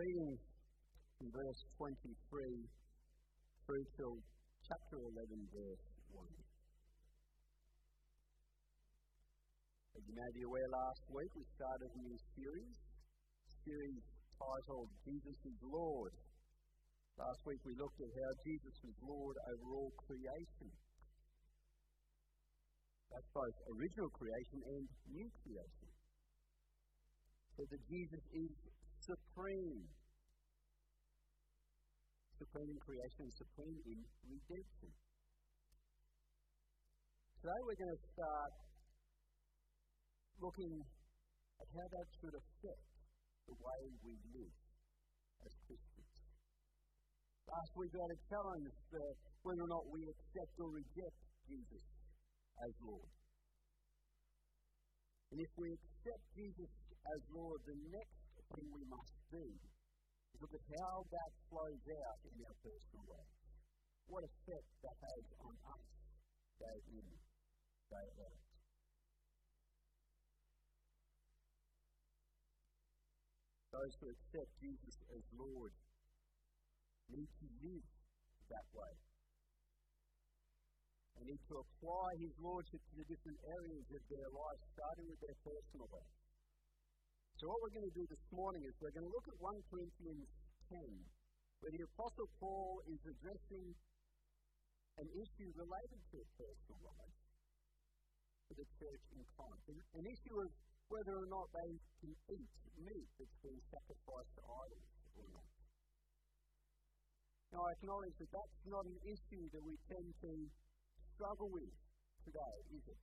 reading from verse 23 through till chapter 11, verse 1. As you may be aware, last week we started a new series, series titled Jesus is Lord. Last week we looked at how Jesus was Lord over all creation. That's both original creation and new creation. So that Jesus is supreme. Supreme in creation supreme in redemption. Today we're going to start looking at how that should affect the way we live as Christians. Last week we had a challenge for whether or not we accept or reject Jesus as Lord. And if we accept Jesus as Lord, the next thing we must do look at how that flows out in our personal lives. What effect that has on us day in, day out. Those who accept Jesus as Lord need to live that way. They need to apply His Lordship to the different areas of their life, starting with their personal life. So, what we're going to do this morning is we're going to look at 1 Corinthians 10, where the Apostle Paul is addressing an issue related to personal life for the church in Corinth. An issue of whether or not they can eat meat that's been sacrificed to idols or not. Now, I acknowledge that that's not an issue that we tend to struggle with today, is it?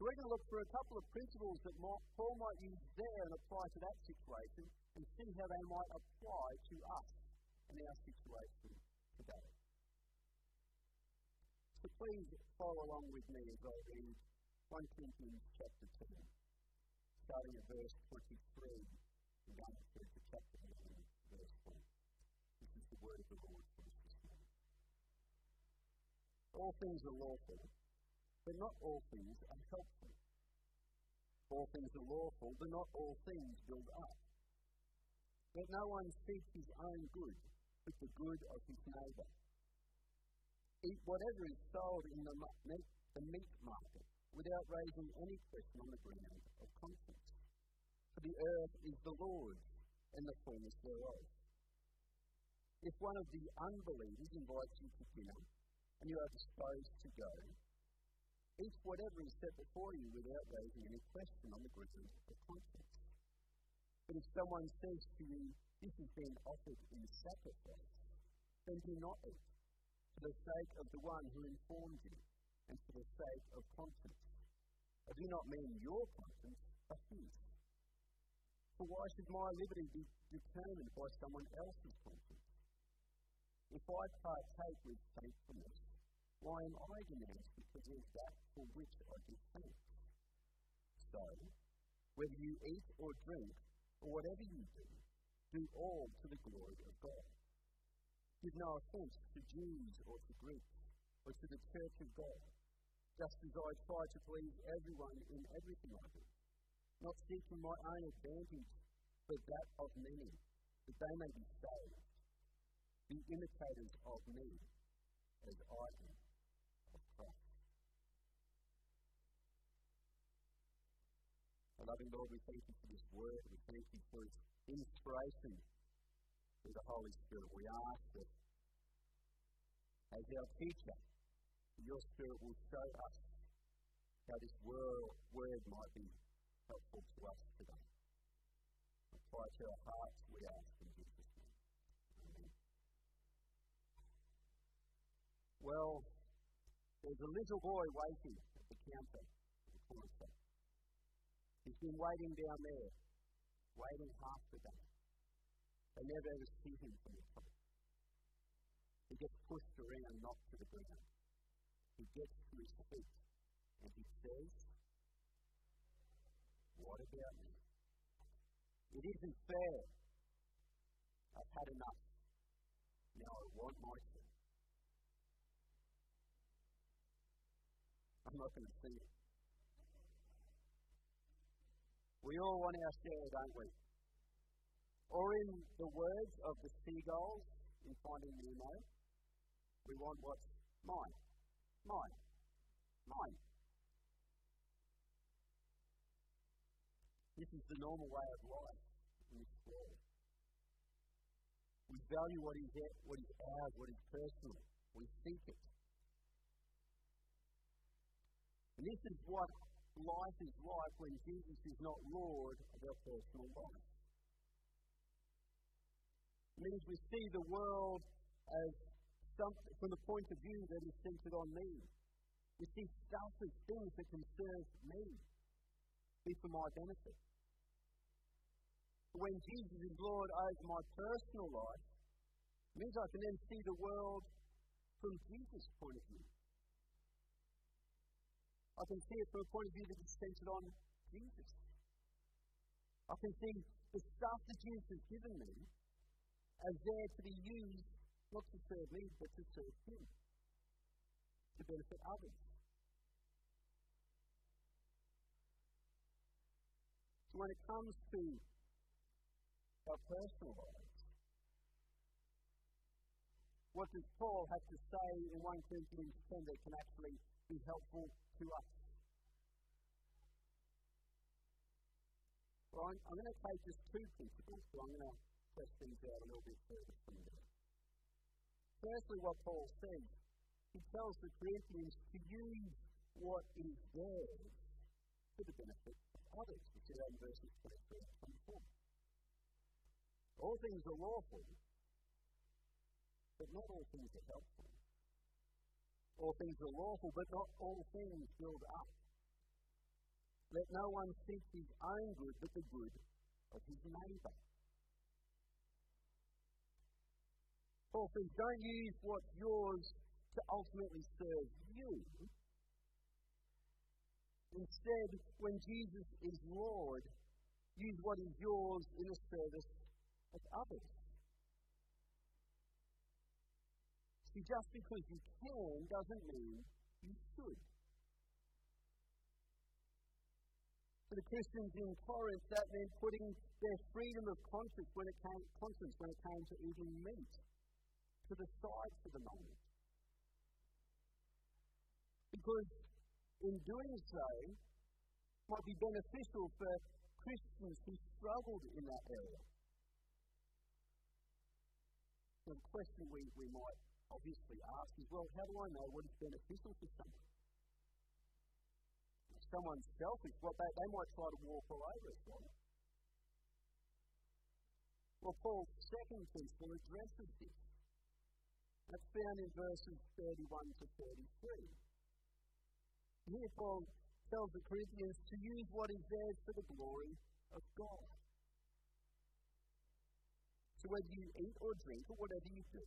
So we're going to look for a couple of principles that Paul might use there and apply to that situation and see how they might apply to us and our situation today. So please follow along with me as I read 1 Corinthians chapter 10, starting at verse 23 and going through to chapter 11, verse 1. This is the word of the Lord for us this morning. All things are lawful, but not all things are helpful. All things are lawful, but not all things build up. Let no one seek his own good, but the good of his neighbour. Eat whatever is sold in the the meat market, without raising any question on the ground of conscience. For the earth is the Lord's, and the fullness thereof. If one of the unbelievers invites you to dinner, and you are disposed to go, eat whatever is set before you without raising any question on the ground of conscience. But if someone says to you, This has been offered in sacrifice, then do not eat, for the sake of the one who informed you, and for the sake of conscience. I do not mean your conscience, but his. For why should my liberty be determined by someone else's conscience? If I partake with thankfulness, why am I denounced because of that for which I give thanks? So, whether you eat or drink, or whatever you do, do all to the glory of God. Give no offence to Jews or to Greeks, or to the church of God, just as I try to please everyone in everything I do, not seeking my own advantage, but that of many, that they may be saved. Be imitators of me, as I am of Christ. Our loving Lord, we thank you for this word. We thank you for its inspiration through the Holy Spirit. We ask that as our teacher, your Spirit will show us how this word, word might be helpful to us today. Apply to our hearts, we ask in Jesus' name. Amen. Well, there's a little boy waiting at the counter the corner. He's been waiting down there, waiting half the day. They never ever see him from the top. He gets pushed around, knocked to the ground. He gets to his feet and he says, What about me? It isn't fair. I've had enough. Now I want my sin. I'm not going to sing it. We all want our share, don't we? Or in the words of the seagulls in Finding Nemo, we want what's mine, mine, mine. This is the normal way of life in this world. We value what is, what is ours, what is personal. We seek it. And this is what life is life when Jesus is not Lord of our personal life. It means we see the world as something from the point of view that is centered on me. We see selfish things that can serve me, be for my benefit. When Jesus is Lord over my personal life, it means I can then see the world from Jesus' point of view. I can see it from a point of view that is centered on Jesus. I can see the stuff that Jesus has given me as there to be used not to serve me, but to serve Him, to benefit others. So when it comes to our personal lives, what does Paul have to say in 1 Corinthians 10 that can actually be helpful to us. Well, I'm, I'm going to take just two principles, so I'm going to test things out a little bit further from there. Firstly, what Paul says, he tells the Corinthians to use what is theirs for the benefit of others. See that in verses 23 and 24. All things are lawful, but not all things are helpful. All things are lawful, but not all things build up. Let no one seek his own good, but the good of his neighbour. Paul says, don't use what's yours to ultimately serve you. Instead, when Jesus is Lord, use what is yours in the service of others. See, just because you can doesn't mean you should. For the Christians in Corinth, that meant putting their freedom of conscience when it came, conscience when it came to eating meat to the side for the moment. Because in doing so, might be beneficial for Christians who struggled in that area. So the question we, we might obviously ask is, well, how do I know what is beneficial for someone? If someone's selfish, well, they, they might try to walk all over us, right? Well, Paul's second principle addresses this. That's found in verses 31 to 33. Here, Paul tells the Corinthians to use what is theirs for the glory of God. So whether you eat or drink or whatever you do,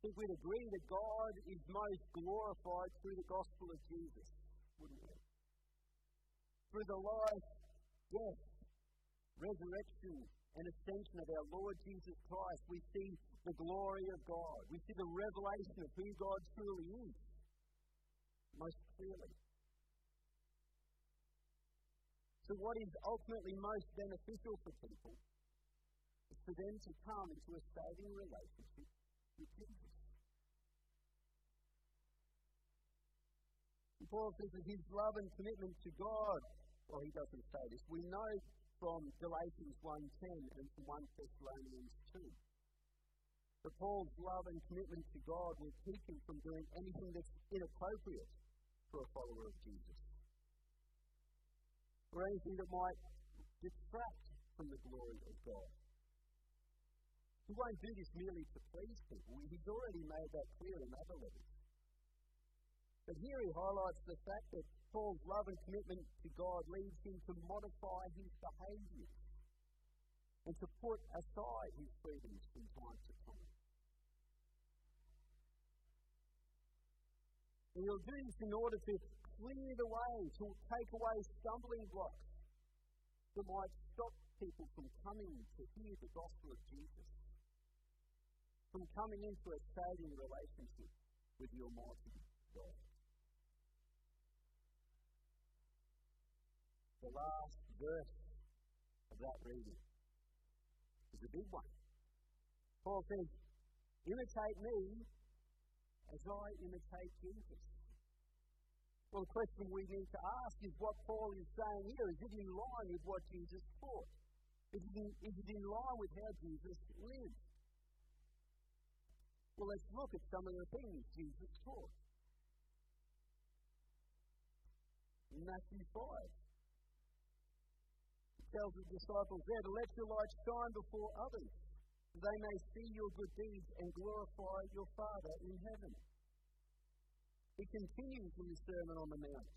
Think we'd agree that God is most glorified through the gospel of Jesus, wouldn't we? Through the life, death, resurrection, and ascension of our Lord Jesus Christ, we see the glory of God. We see the revelation of who God truly is most clearly. So, what is ultimately most beneficial for people is for them to come into a saving relationship with Jesus. Paul says that his love and commitment to God, well, he doesn't say this. We know from Galatians 1.10 and from 1 Thessalonians 2. But Paul's love and commitment to God will keep him from doing anything that's inappropriate for a follower of Jesus. Or anything that might distract from the glory of God. He won't do this merely to please people. He's already made that clear in other letters. But here he highlights the fact that Paul's love and commitment to God leads him to modify his behaviours and to put aside his freedoms from time to time. And he'll do this in order to clear the way, to take away stumbling blocks that might stop people from coming to hear the gospel of Jesus, from coming into a saving relationship with the Almighty God. Last verse of that reading is a big one. Paul says, Imitate me as I imitate Jesus. Well, the question we need to ask is what Paul is saying here. Is it in line with what Jesus taught? Is it in, is it in line with how Jesus lived? Well, let's look at some of the things Jesus taught. In Matthew 5, he tells the disciples there to let your light shine before others, so they may see your good deeds and glorify your Father in heaven. He continues in the Sermon on the Mount.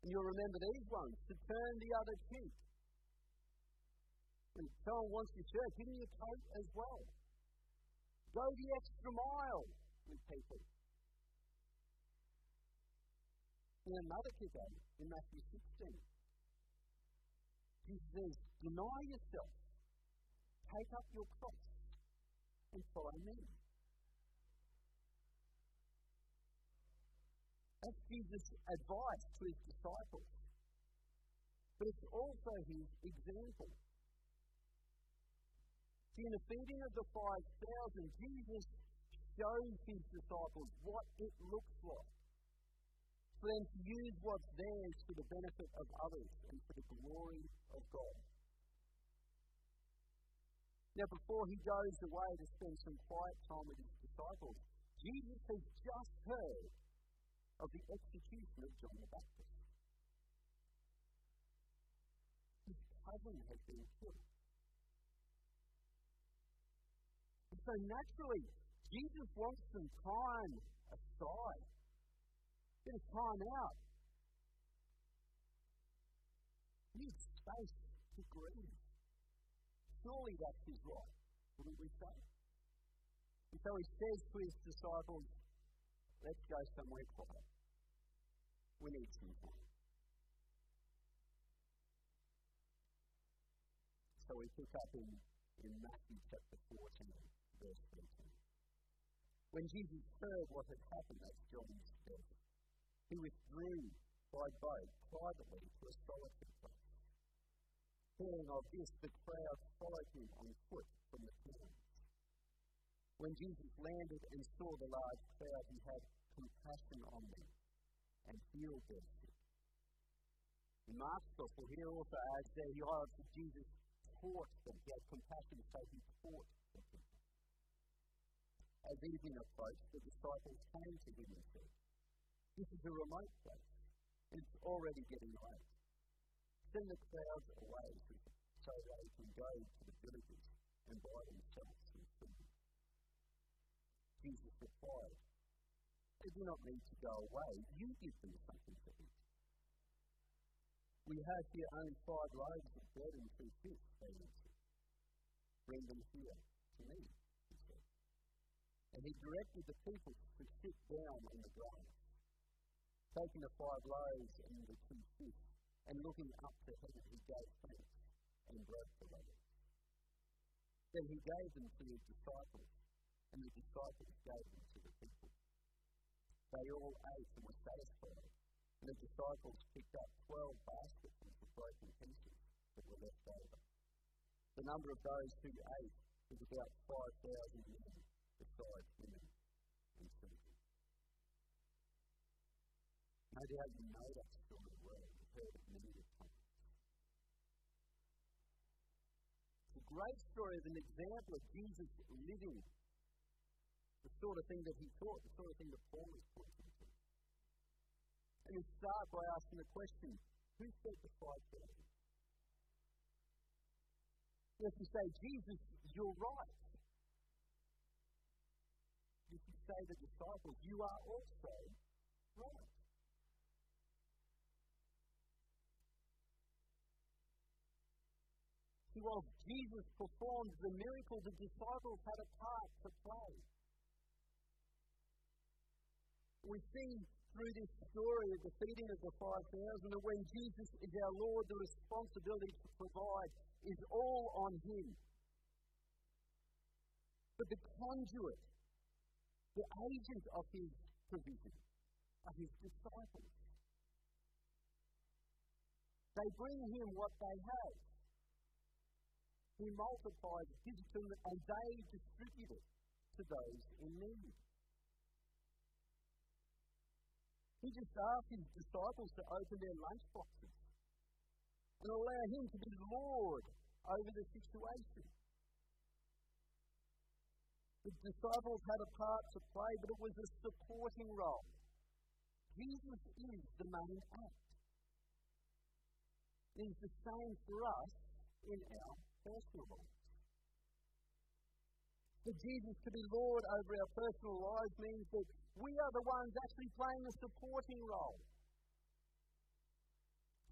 And you'll remember these ones to turn the other cheek. And someone wants your shirt, give him your coat as well. Go the extra mile with people. And another kick out in Matthew 16. Jesus says, Deny yourself, take up your cross, and follow me. That's Jesus' advice to his disciples. But it's also his example. See, in the feeding of the 5,000, Jesus shows his disciples what it looks like to use what's theirs for the benefit of others and for the glory of God. Now, before he goes away to spend some quiet time with his disciples, Jesus has just heard of the execution of John the Baptist. His cousin has been killed. And so naturally, Jesus wants some time aside, of time out. He needs space to grieve. Surely that's his right, wouldn't we say? And so he says to his disciples, Let's go somewhere quiet. We need some time. So we pick up in, in Matthew chapter 14, verse 13. When Jesus heard what had happened death, he withdrew by boat privately to a solitary place. Hearing of this, the crowd followed him on foot from the town. When Jesus landed and saw the large crowd, he had compassion on them and healed their sick. In Mark's Gospel, here also adds that he highlights that Jesus taught them. He had compassion, so he taught the people. As evening approached, the disciples came to him and said, This is a remote place. It's already getting late. Send the crowds away so they can go to the villages and buy themselves some food. Jesus replied, They do not need to go away. You give them something to eat. We have here only five loaves of bread and two fish, they answered. Bring them here to me, he said. And he directed the people to sit down on the grass. Taking the five loaves and the two fish, and looking up to heaven, he gave thanks and broke the loaves. Then he gave them to his disciples and the disciples gave them to the people. They all ate and were satisfied, and the disciples picked up twelve baskets of broken pieces that were left over. The number of those who ate was about 5,000 men, besides women and children. No doubt you know that story well. You've heard it many times. A great story as an example of Jesus living the sort of thing that he taught, the sort of thing that Paul was pointing to. And we start by asking the question who set the five thousand? If you say, Jesus, you're right. You say the disciples, you are also right. See, while Jesus performed the miracle, the disciples had a part to play. We see through this story of the feeding of the 5,000 that when Jesus is our Lord, the responsibility to provide is all on Him. But the conduit, the agent of His provision, are His disciples. They bring Him what they have. He multiplies, his them, and they distribute it to those in need. He just asked his disciples to open their lunchboxes and allow him to be Lord over the situation. The disciples had a part to play, but it was a supporting role. Jesus is the main act. It is the same for us in our personal. For Jesus to be Lord over our personal lives means that we are the ones actually playing a supporting role.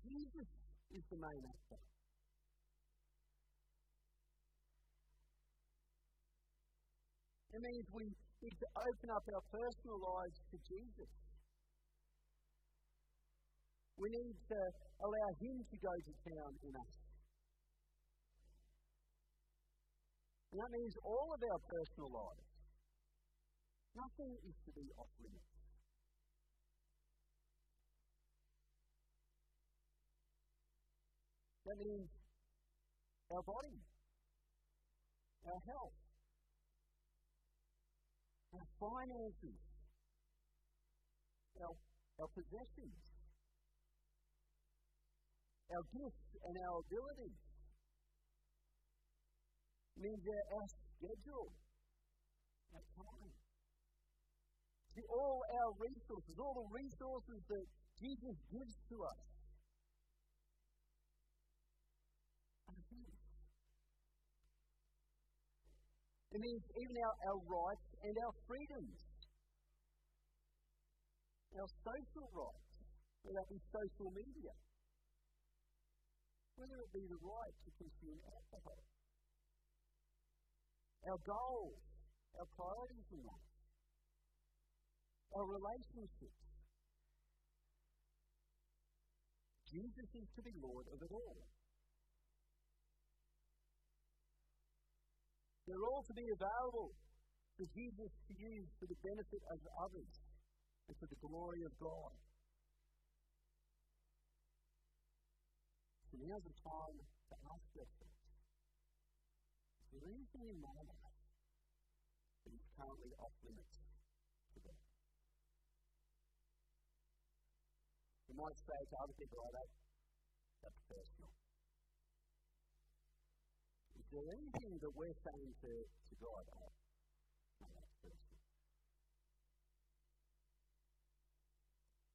Jesus is the main actor. It means we need to open up our personal lives to Jesus. We need to allow Him to go to town in us. And that means all of our personal lives. Nothing is to be off limits. That means our body, our health, our finances, our, our possessions, our gifts and our abilities. It means our schedule, our time. All our resources, all the resources that Jesus gives to us, It means even our, our rights and our freedoms. Our social rights, whether that be social media, whether it be the right to consume alcohol. Our goals, our priorities in life, our relationships. Jesus is to be Lord of it all. They're all to be available for Jesus to use for the benefit of others and for the glory of God. So now's the time to ask yourself is there anything in my currently off limits to God? You might say to other people, oh, that, that's personal. Is there anything that we're saying to, to God? Oh, that's personal.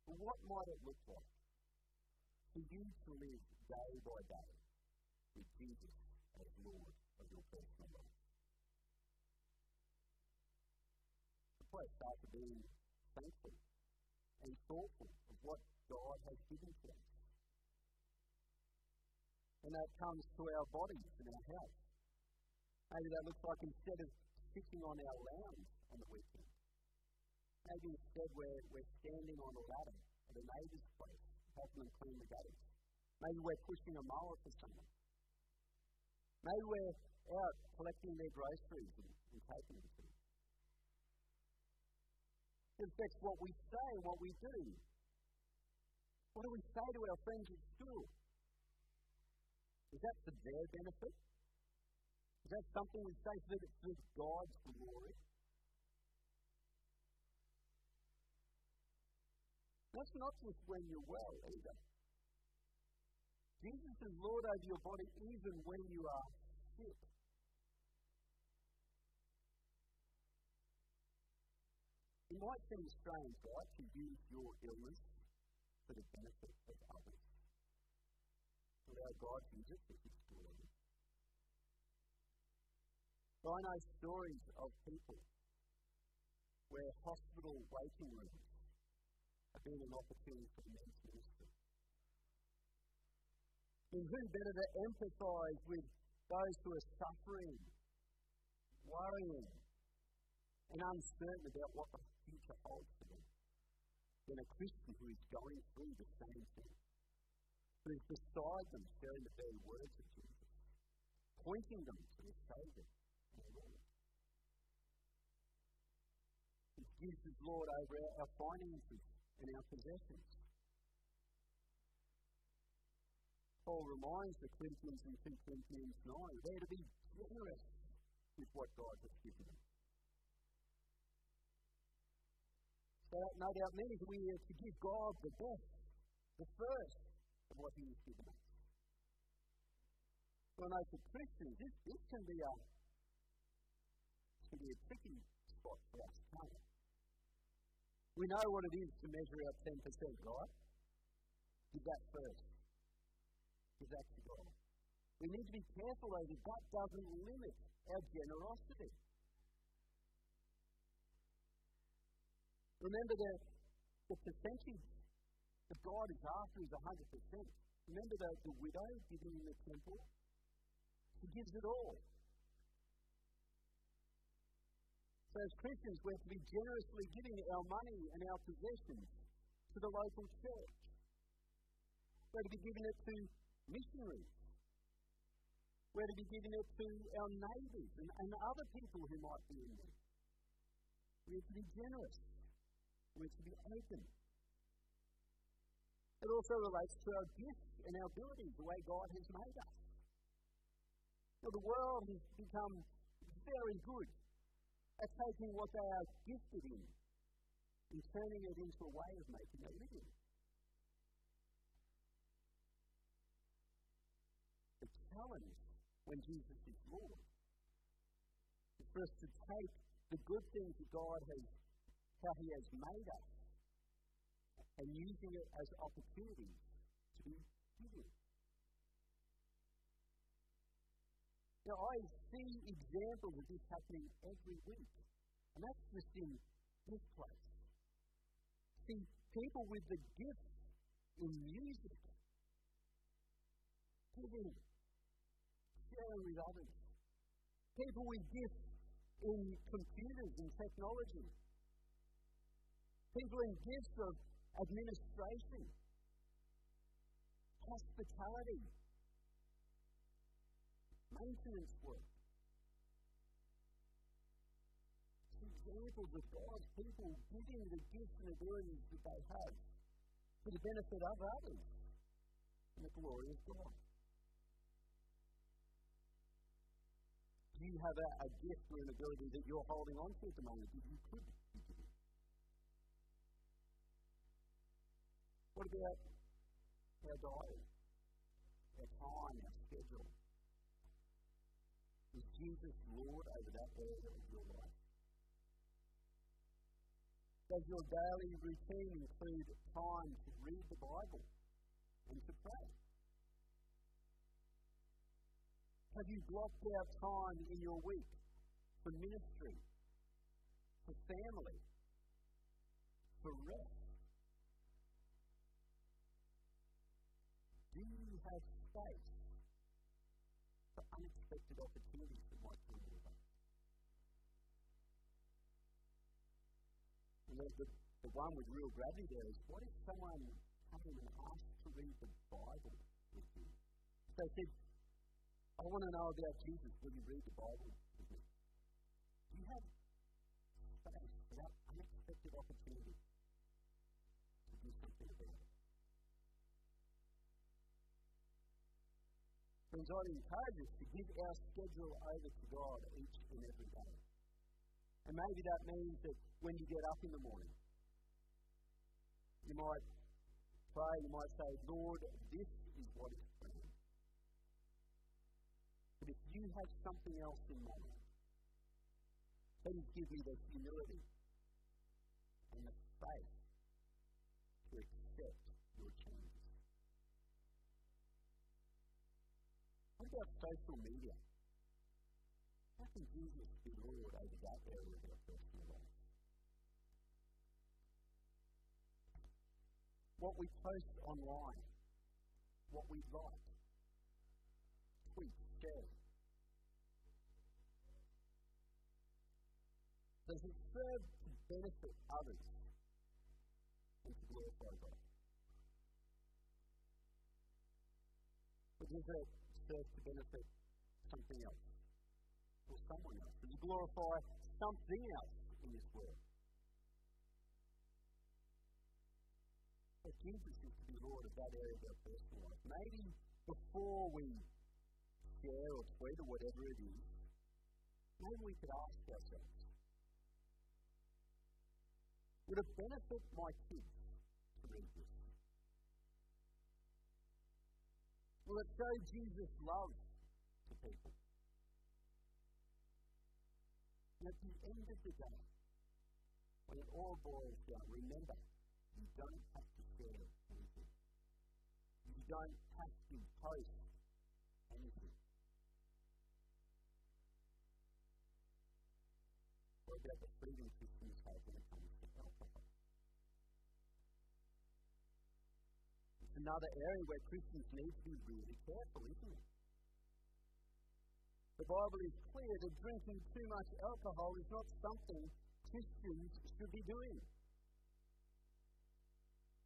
But what might it look like for you to live day by day with Jesus as Lord of your personal life? Place start to be thankful and thoughtful of what God has given to us. And that comes to our bodies and our health. Maybe that looks like instead of sitting on our lounge on the weekend, maybe instead we're, we're standing on a ladder at a neighbour's place, helping them clean the gutters. Maybe we're pushing a mower for someone. Maybe we're out collecting their groceries and, and taking them to affects what we say what we do. What do we say to our friends at school? Is that for their benefit? Is that something we say so that it's God's glory? That's not just when you're well either. Jesus is Lord over your body even when you are sick. Might seem strange, right, to use your illness for the benefit of others. But our God uses it for His glory. I know stories of people where hospital waiting rooms have been an opportunity for men's ministry. And who better to empathise with those who are suffering, worrying, and uncertain about what the future holds for them than a Christian who is going through the same thing, who is beside them sharing the very words of Jesus, pointing them to the Saviour and Lord. Gives us, Lord, over our finances and our possessions. Paul reminds the Corinthians in 2 Corinthians 9 they're to be generous with what God has given them. So, no doubt, many we are to give God the best, the first of what He has given us. So, I know for Christians, this, this can be a, can be a tricky spot for us, can't it? We know what it is to measure our 10%, right? Give that first. Give that to God. We need to be careful, though, that that doesn't limit our generosity. Remember that the percentage that God is after is 100%. Remember the, the widow giving in the temple? She gives it all. So, as Christians, we're to be generously giving our money and our possessions to the local church. We're to be giving it to missionaries. We're to be giving it to our neighbours and, and other people who might be in need. We're to be generous. We're to be open. It also relates to our gifts and our abilities, the way God has made us. Now, the world has become very good at taking what they are gifted in and turning it into a way of making a living. The challenge when Jesus is Lord is for us to take the good things that God has, how He has made us, and using it as opportunities to be giving. Now, I see examples of this happening every week, and that's just in this place. See, people with the gift in music, giving, sharing with others. People with gifts in computers and technology. People in gifts of administration, hospitality, maintenance work. Examples of God's people giving the gifts and abilities that they have for the benefit of others and the glory of God. Do you have a, a gift or an ability that you're holding on to at the moment that you could What about our diary, our time, our schedule? Is Jesus Lord over that area of your life? Does your daily routine include time to read the Bible and to pray? Have you blocked out time in your week for ministry, for family, for rest? Space for unexpected opportunities that might come your way? And the, the, the one with real gravity there is what if someone came and asked to read the Bible with you? So they said, I want to know about Jesus. Will you read the Bible with me? Do you have space for that unexpected opportunity Friends, I'd encourage us to give our schedule over to God each and every day. And maybe that means that when you get up in the morning, you might pray, you might say, Lord, this is what is planned. But if you have something else in mind, please give me the humility and the faith to accept your changes. Social media? How can Jesus be Lord over that area of our personal life? What we post online, what we like, tweet, share. Does it serve to benefit others and to glorify God? Does it serve to benefit something else or someone else? Does it glorify something else in this world? But Jesus is to be Lord of that area of our personal life. Maybe before we share or tweet or whatever it is, maybe we could ask ourselves, would it benefit my kids to read this? It show Jesus' love to people? At the end of the day, when it all boils down, remember, you don't have to share anything. You don't have to post anything. What about the freedom Christians Another area where Christians need to be really careful, isn't it? The Bible is clear that drinking too much alcohol is not something Christians should be doing.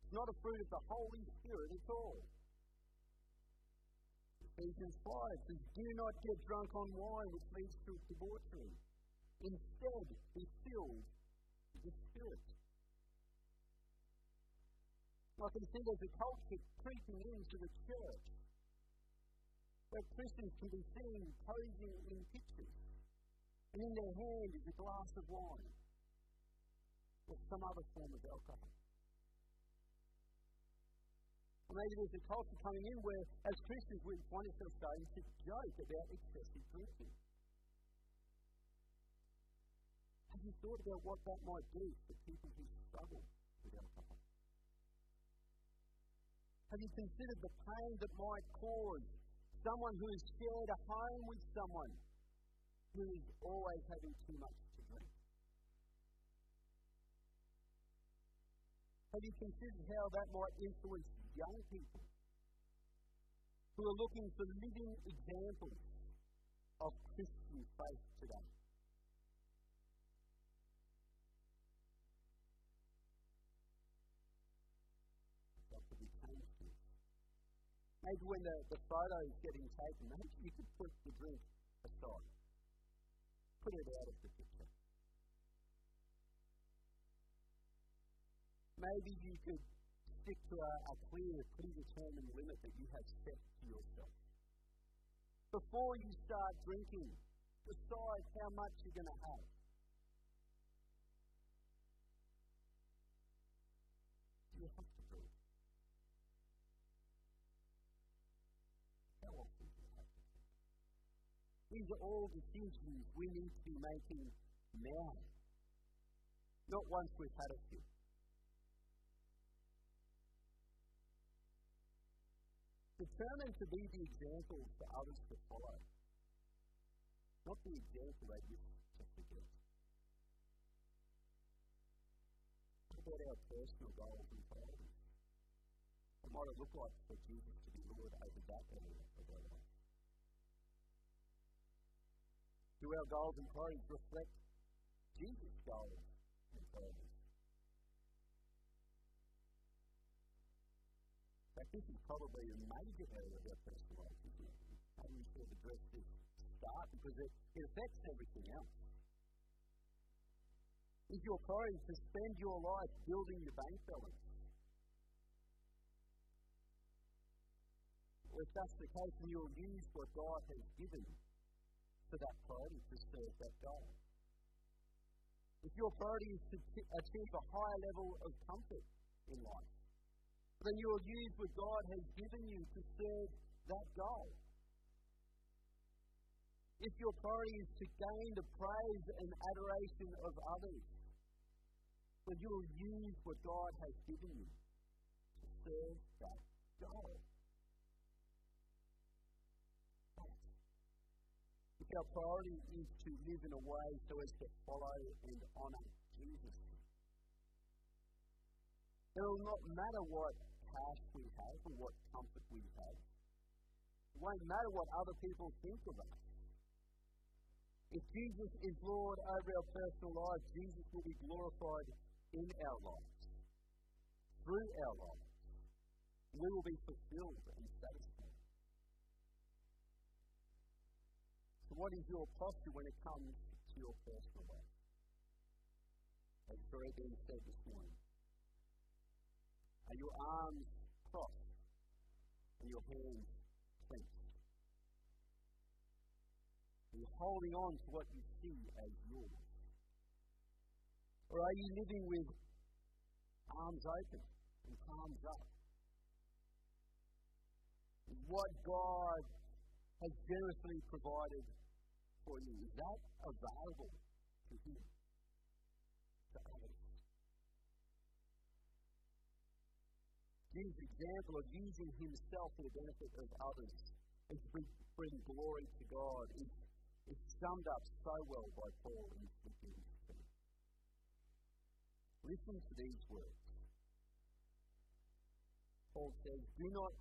It's not a fruit of the Holy Spirit at all. Ephesians 5 says, Do not get drunk on wine, which leads to debauchery. Instead, be filled with the Spirit. I can see there's a culture creeping into the church where Christians can be seen posing in pictures, and in their hand is a glass of wine or some other form of alcohol. Or maybe there's a culture coming in where, as Christians, we find ourselves starting to joke about excessive drinking. Have you thought about what that might do for people who struggle with alcohol? Have you considered the pain that might cause someone who has shared a home with someone who is always having too much to drink? Have you considered how that might influence young people who are looking for living examples of Christian faith today? Maybe when the, the photo is getting taken, maybe you could put the drink aside. Put it out of the picture. Maybe you could stick to a, a clear, predetermined limit that you have set to yourself. Before you start drinking, decide how much you're going to have. You have These are all decisions we need to be making now, not once we've had a few. Determined to be the example for others to follow, not the example they used to forget. What about our personal goals and priorities? What might it look like for Jesus to be Lord over that area of our life? Do our goals and priorities reflect Jesus' goals and priorities? fact, this is probably a major area of our personal life, isn't it? Maybe we should address this start because it, it affects everything else. Is your priority to spend your life building your bank balance? Or if that's the case, then you'll use what God has given for that priority to serve that goal. If your priority is to achieve a higher level of comfort in life, then you will use what God has given you to serve that goal. If your priority is to gain the praise and adoration of others, then you'll use what God has given you to serve that God. Our priority is to live in a way so as to follow and honour Jesus, it will not matter what cash we have or what comfort we have. It won't matter what other people think of us. If Jesus is Lord over our personal lives, Jesus will be glorified in our lives, through our lives. We will be fulfilled and satisfied. What is your posture when it comes to your personal life? As been said this morning. Are your arms crossed and your hands clenched? Are you holding on to what you see as yours? Or are you living with arms open and palms up? What God has generously provided for you, is that available to Him? Jesus' example of using himself for the benefit of others and to bring glory to God is, is summed up so well by Paul in 2. Listen to these words. Paul says, Do not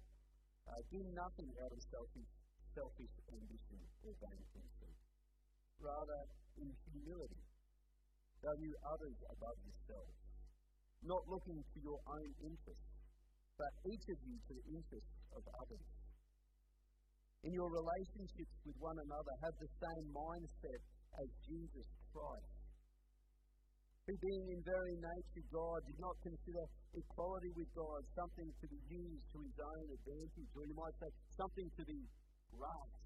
uh, do nothing out of selfish, selfish ambition or conceit. Rather, in humility, value others above yourselves, not looking to your own interests but each of you to the interests of others. In your relationships with one another, have the same mindset as Jesus Christ. Who, being in very nature God, did not consider equality with God something to be used to his own advantage, or you might say something to be grasped.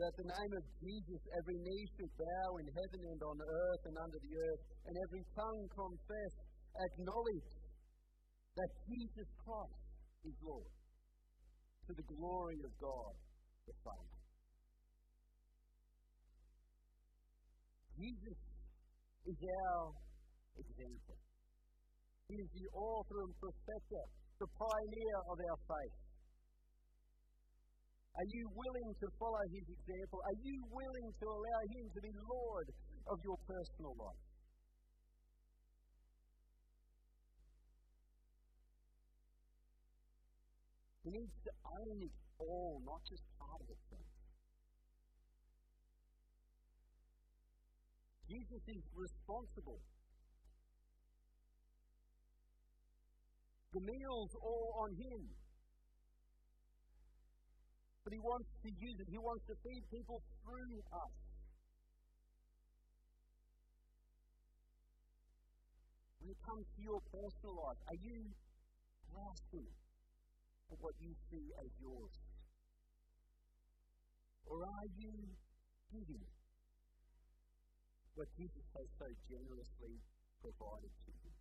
That the name of Jesus every knee should bow in heaven and on earth and under the earth, and every tongue confess, acknowledge that Jesus Christ is Lord to the glory of God the Father. Jesus is our example. He is the author and perfecter, the pioneer of our faith. Are you willing to follow his example? Are you willing to allow him to be Lord of your personal life? He needs to own it all, not just part of it. Jesus is responsible. The meal's all on him. But he wants to use it. He wants to feed people through us. When it comes to your personal life, are you grasping of what you see as yours? Or are you giving what Jesus has so generously provided to you?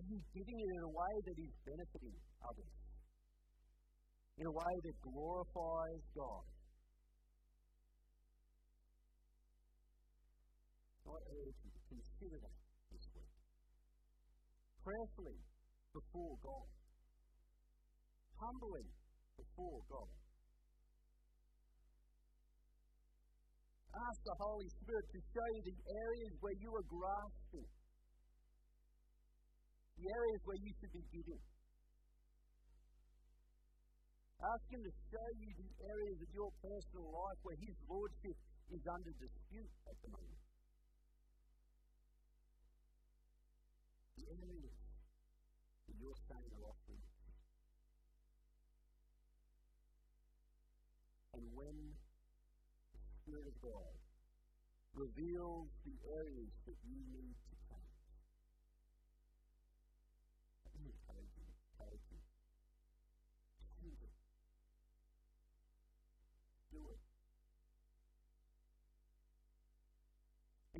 Are you giving it in a way that is benefiting others? In a way that glorifies God? I urge you to consider that this week. Prayerfully before God humbly before God. Ask the Holy Spirit to show you the areas where you are grasping, the areas where you should be giving. Ask Him to show you the areas of your personal life where His Lordship is under dispute at the moment. The areas that you're saying are offering and when the Spirit of God reveals the areas that you need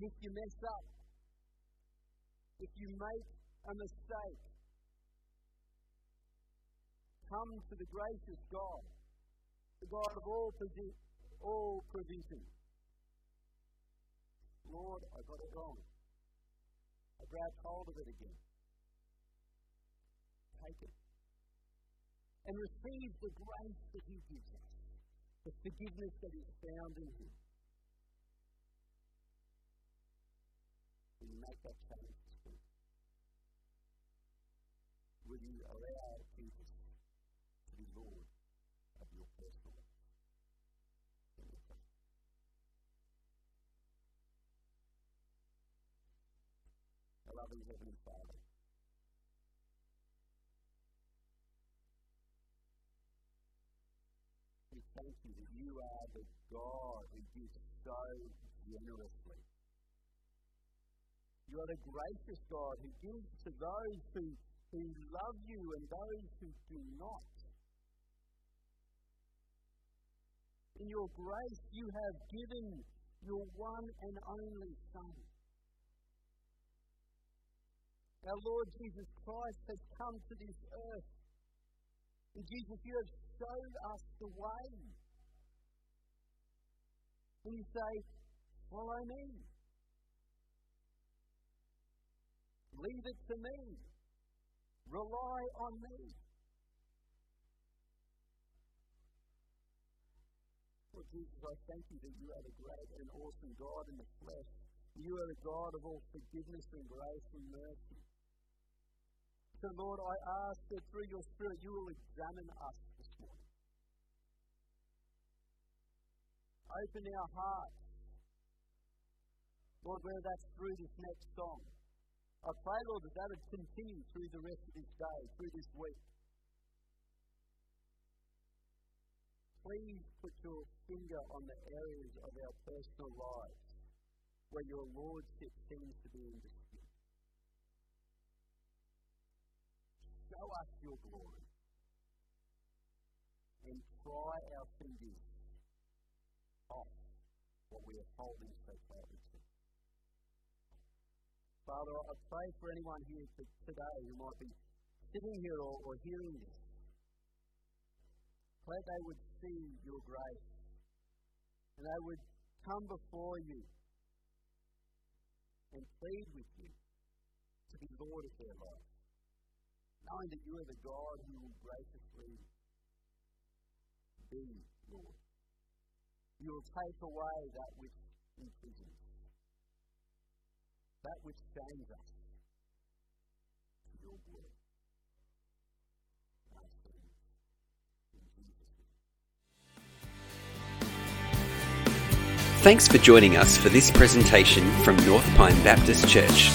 And if you mess up, if you make a mistake, come to the gracious God, the God of all, posi- all provision. Lord, I got it wrong. I grabbed hold of it again. Take it. And receive the grace that He gives us, the forgiveness that is found in Him. Will make that change week? Will you allow Jesus to be Lord of your personal life? Our loving Heavenly Father, we thank you that you are the God who gives so generously. You are the gracious God who gives to those who, who love you and those who do not. In your grace, you have given your one and only Son. Our Lord Jesus Christ has come to this earth. And Jesus, you have showed us the way. And you say, Follow me. Leave it to me. Rely on me. Lord Jesus, I thank you that you are the great and awesome God in the flesh. You are the God of all forgiveness and grace and mercy. So, Lord, I ask that through your Spirit you will examine us this morning. Open our hearts. Lord, whether that's through this next song. I pray, Lord, that that would continue through the rest of this day, through this week. Please put your finger on the areas of our personal lives where your Lordship seems to be in dispute. Show us your glory and pry our fingers off what we are holding so tightly. Father, I pray for anyone here today who might be sitting here or, or hearing this. Pray they would see your grace and they would come before you and plead with you to be Lord of their life, knowing that you are the God who will graciously be Lord. You will take away that which imprisons, that which chains us to your glory. Thanks for joining us for this presentation from North Pine Baptist Church.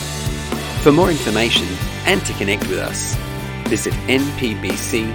For more information and to connect with us, visit npbc.org.au.